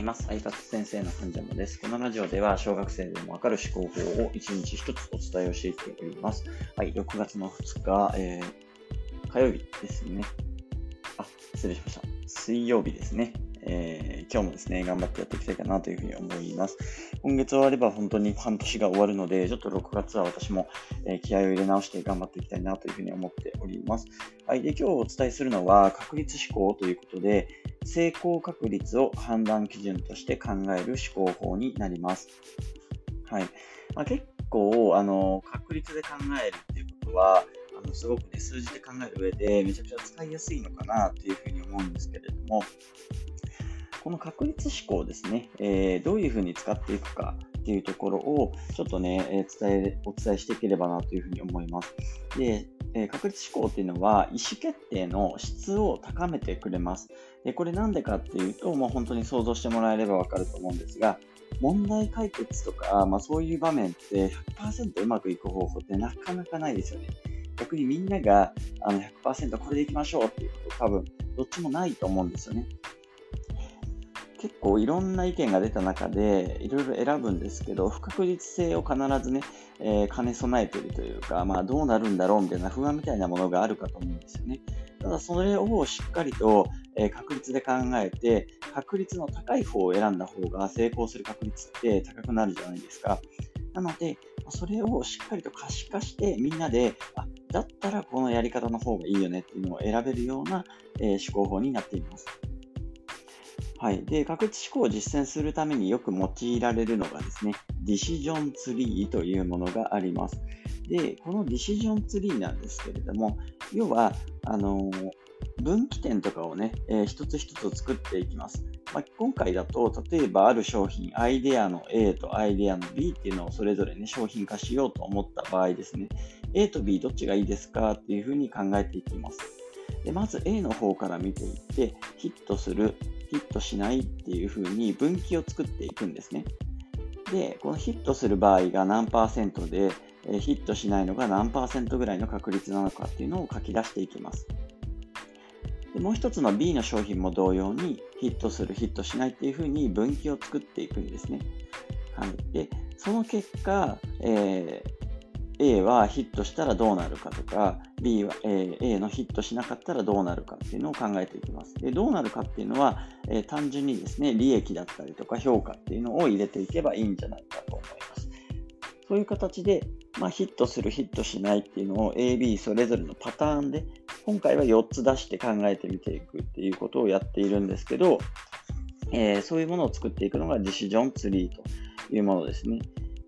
います。アイカツ先生の患者もです。このラジオでは小学生でもわかる思考法を一日一つお伝えをしております。はい、6月の2日、えー、火曜日ですね。あ、失礼しました。水曜日ですね。えー、今日もですね、頑張ってやっていきたいかなというふうに思います。今月終われば本当に半年が終わるので、ちょっと6月は私も、えー、気合を入れ直して頑張っていきたいなというふうに思っております。はい。で、今日お伝えするのは、確率思考ということで、成功確率を判断基準として考える思考法になります。はい。まあ、結構、あの、確率で考えるっていうことは、あのすごくね、数字で考える上でめちゃくちゃ使いやすいのかなというふうに思うんですけれども、この確率思考ですね、えー、どういうふうに使っていくかっていうところをちょっとね、えー、伝え、お伝えしていければなというふうに思います。で、え、確率思考っていうのは意思決定の質を高めてくれます。でこれなんでかっていうと、もう本当に想像してもらえればわかると思うんですが、問題解決とか、まあ、そういう場面って100%うまくいく方法ってなかなかないですよね。逆にみんながあの100%これでいきましょうっていうこと多分どっちもないと思うんですよね。結構いろんな意見が出た中でいろいろ選ぶんですけど不確実性を必ずね、えー、兼ね備えているというか、まあ、どうなるんだろうみたいな不安みたいなものがあるかと思うんですよね。ただそれをしっかりと、えー、確率で考えて確率の高い方を選んだ方が成功する確率って高くなるじゃないですか。なので、それをしっかりと可視化してみんなで、あだったらこのやり方の方がいいよねっていうのを選べるような、えー、思考法になっています。はい。で、確率思考を実践するためによく用いられるのがですね、ディシジョンツリーというものがあります。で、このディシジョンツリーなんですけれども、要は、あの、分岐点とかをね、えー、一つ一つ作っていきます。まあ、今回だと、例えばある商品、アイデアの A とアイデアの B っていうのをそれぞれね、商品化しようと思った場合ですね、A と B どっちがいいですかっていうふうに考えていきます。でまず A の方から見ていって、ヒットする、ヒットしないっていうふうに分岐を作っていくんですね。で、このヒットする場合が何パーセントで、えヒットしないのが何パーセントぐらいの確率なのかっていうのを書き出していきます。でもう一つの B の商品も同様にヒットする、ヒットしないっていうふうに分岐を作っていくんですね。はい、でその結果、えー A はヒットしたらどうなるかとか、B は、え A のヒットしなかったらどうなるかっていうのを考えていきます。でどうなるかっていうのは、えー、単純にですね、利益だったりとか評価っていうのを入れていけばいいんじゃないかと思います。そういう形で、まあ、ヒットする、ヒットしないっていうのを A、B それぞれのパターンで、今回は4つ出して考えてみていくっていうことをやっているんですけど、えー、そういうものを作っていくのがディシジョンツリーというものですね。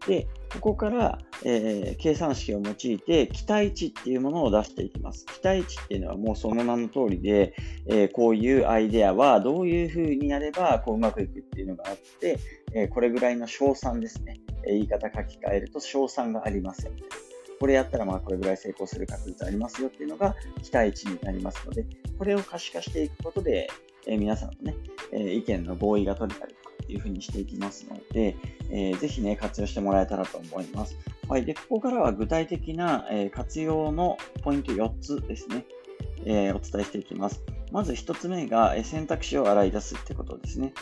で、ここから、えー、計算式を用いて期待値っていうものを出していきます。期待値っていうのはもうその名の通りで、えー、こういうアイデアはどういうふうになればこううまくいくっていうのがあって、えー、これぐらいの賞賛ですね。え言い方書き換えると賞賛がありますよ、これやったらまあこれぐらい成功する確率ありますよっていうのが期待値になりますので、これを可視化していくことで、え皆さんのね、え意見の合意が取れたりいうふうにしていきますので、えー、ぜひね、活用してもらえたらと思います。はい。で、ここからは具体的な、えー、活用のポイント4つですね、えー、お伝えしていきます。まず1つ目が、え選択肢を洗い出すってことですね。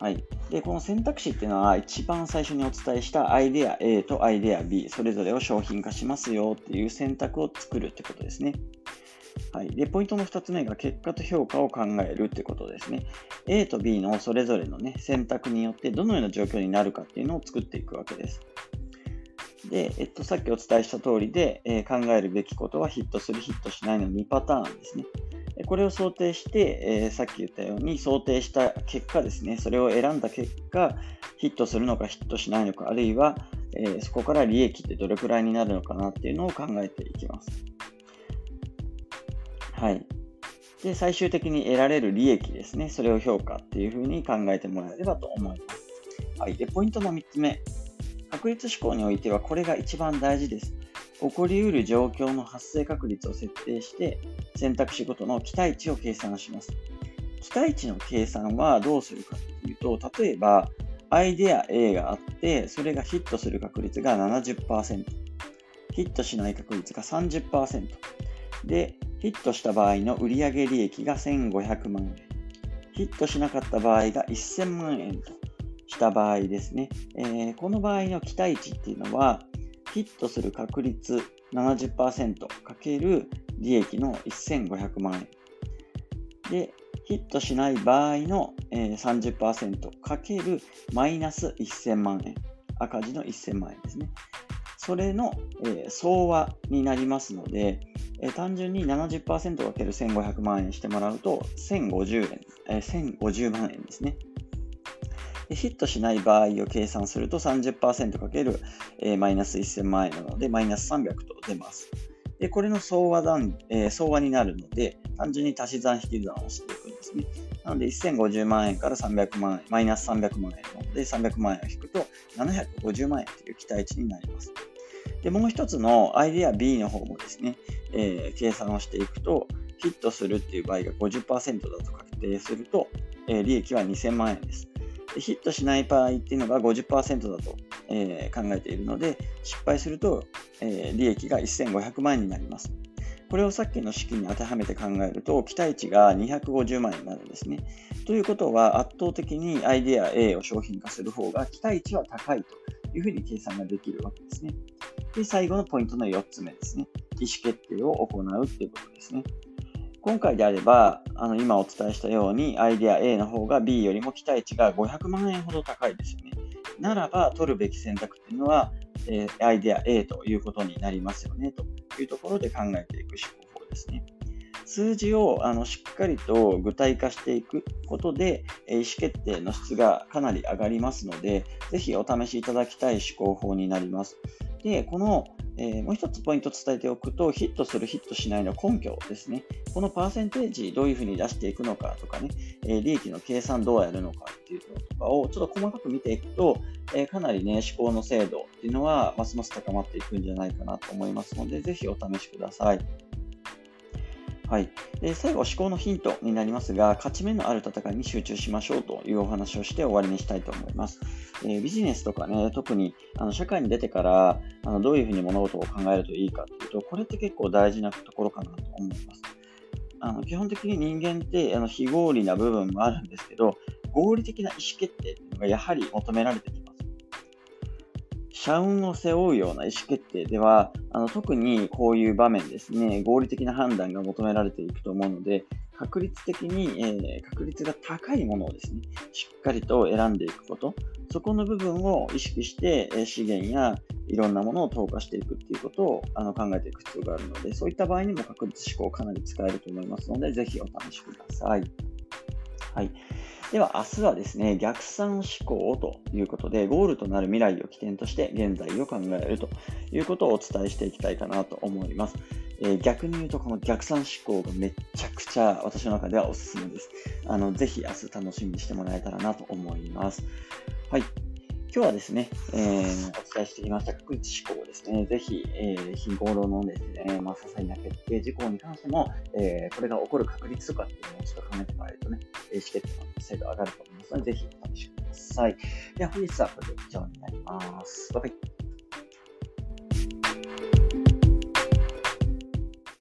はい。で、この選択肢っていうのは一番最初にお伝えしたアイデア A とアイデア B、それぞれを商品化しますよっていう選択を作るってことですね。はい。で、ポイントの2つ目が結果と評価を考えるってことですね。A と B のそれぞれのね、選択によってどのような状況になるかっていうのを作っていくわけです。で、えっと、さっきお伝えした通りで、えー、考えるべきことはヒットする、ヒットしないの2パターンですね。これを想定して、えー、さっき言ったように想定した結果ですね、それを選んだ結果、ヒットするのかヒットしないのか、あるいは、えー、そこから利益ってどれくらいになるのかなっていうのを考えていきます。はい。で、最終的に得られる利益ですね。それを評価っていうふうに考えてもらえればと思います。はい。で、ポイントの3つ目。確率思考においてはこれが一番大事です。起こりうる状況の発生確率を設定して選択肢ごとの期待値を計算します。期待値の計算はどうするかというと、例えばアイデア A があって、それがヒットする確率が70%、ヒットしない確率が30%、で、ヒットした場合の売上利益が1500万円。ヒットしなかった場合が1000万円とした場合ですね、えー、この場合の期待値っていうのは、ヒットする確率70%かける利益の1500万円。で、ヒットしない場合の、30%かけるマイナス1000万円。赤字の1000万円ですね。それの、え、総和になりますので、え、単純に 70%×1500 万円してもらうと1050円、えー、1050万円ですね。ヒットしない場合を計算すると 30%× えー、マイナス1000万円なので、マイナス300と出ます。で、これの総和段、えー、総和になるので、単純に足し算引き算をしていくんですね。なので、1050万円から300万円、マイナス300万円なので、300万円を引くと750万円という期待値になります。で、もう一つのアイデア B の方もですね、えー、計算をしていくと、ヒットするっていう場合が50%だと確定すると、えー、利益は2000万円です。ヒットしない場合っていうのが50%だと、えー、考えているので、失敗すると、え、利益が1500万円になります。これをさっきの式に当てはめて考えると、期待値が250万円になるんですね。ということは、圧倒的にアイデア A を商品化する方が期待値は高いというふうに計算ができるわけですね。で、最後のポイントの4つ目ですね。意思決定を行うということですね。今回であれば、あの今お伝えしたように、アイデア A の方が B よりも期待値が500万円ほど高いですよね。ならば、取るべき選択っていうのは、えー、アイデア A ということになりますよね、というところで考えていく思考法ですね。数字をあのしっかりと具体化していくことで、意思決定の質がかなり上がりますので、ぜひお試しいただきたい思考法になります。で、このえー、もう一つポイント伝えておくと、ヒットする、ヒットしないの根拠ですね。このパーセンテージどういうふうに出していくのかとかね、えー、利益の計算どうやるのかっていうのとかをちょっと細かく見ていくと、えー、かなりね、思考の精度っていうのはますます高まっていくんじゃないかなと思いますので、ぜひお試しください。はい、で最後、思考のヒントになりますが、勝ち目のある戦いに集中しましょうというお話をして終わりにしたいと思います。えー、ビジネスとかね、特にあの社会に出てからあのどういうふうに物事を考えるといいかというと、これって結構大事なところかなと思います。あの基本的に人間ってあの非合理な部分もあるんですけど、合理的な意思決定というのがやはり求められてき。社運を背負うような意思決定では、あの特にこういう場面ですね、合理的な判断が求められていくと思うので、確率的に、えー、確率が高いものをですね、しっかりと選んでいくこと、そこの部分を意識して、え資源やいろんなものを投下していくっていうことをあの考えていく必要があるので、そういった場合にも確率思考かなり使えると思いますので、ぜひお試しください。はい。では明日はですね、逆算思考ということで、ゴールとなる未来を起点として現在を考えるということをお伝えしていきたいかなと思います。えー、逆に言うと、この逆算思考がめちゃくちゃ私の中ではおすすめです。あの、ぜひ明日楽しみにしてもらえたらなと思います。はい。今日はですね、えー、お伝えしてきました確率思考ですね、ぜひ、えー、日頃のですね、まあ、些細な決定事項に関しても、えー、これが起こる確率とかっていうのをちょっと考えてもらえるとね、意思決定の精度上がると思いますので、ぜひお試しください。では本日はこれで以上になります。バイバイ。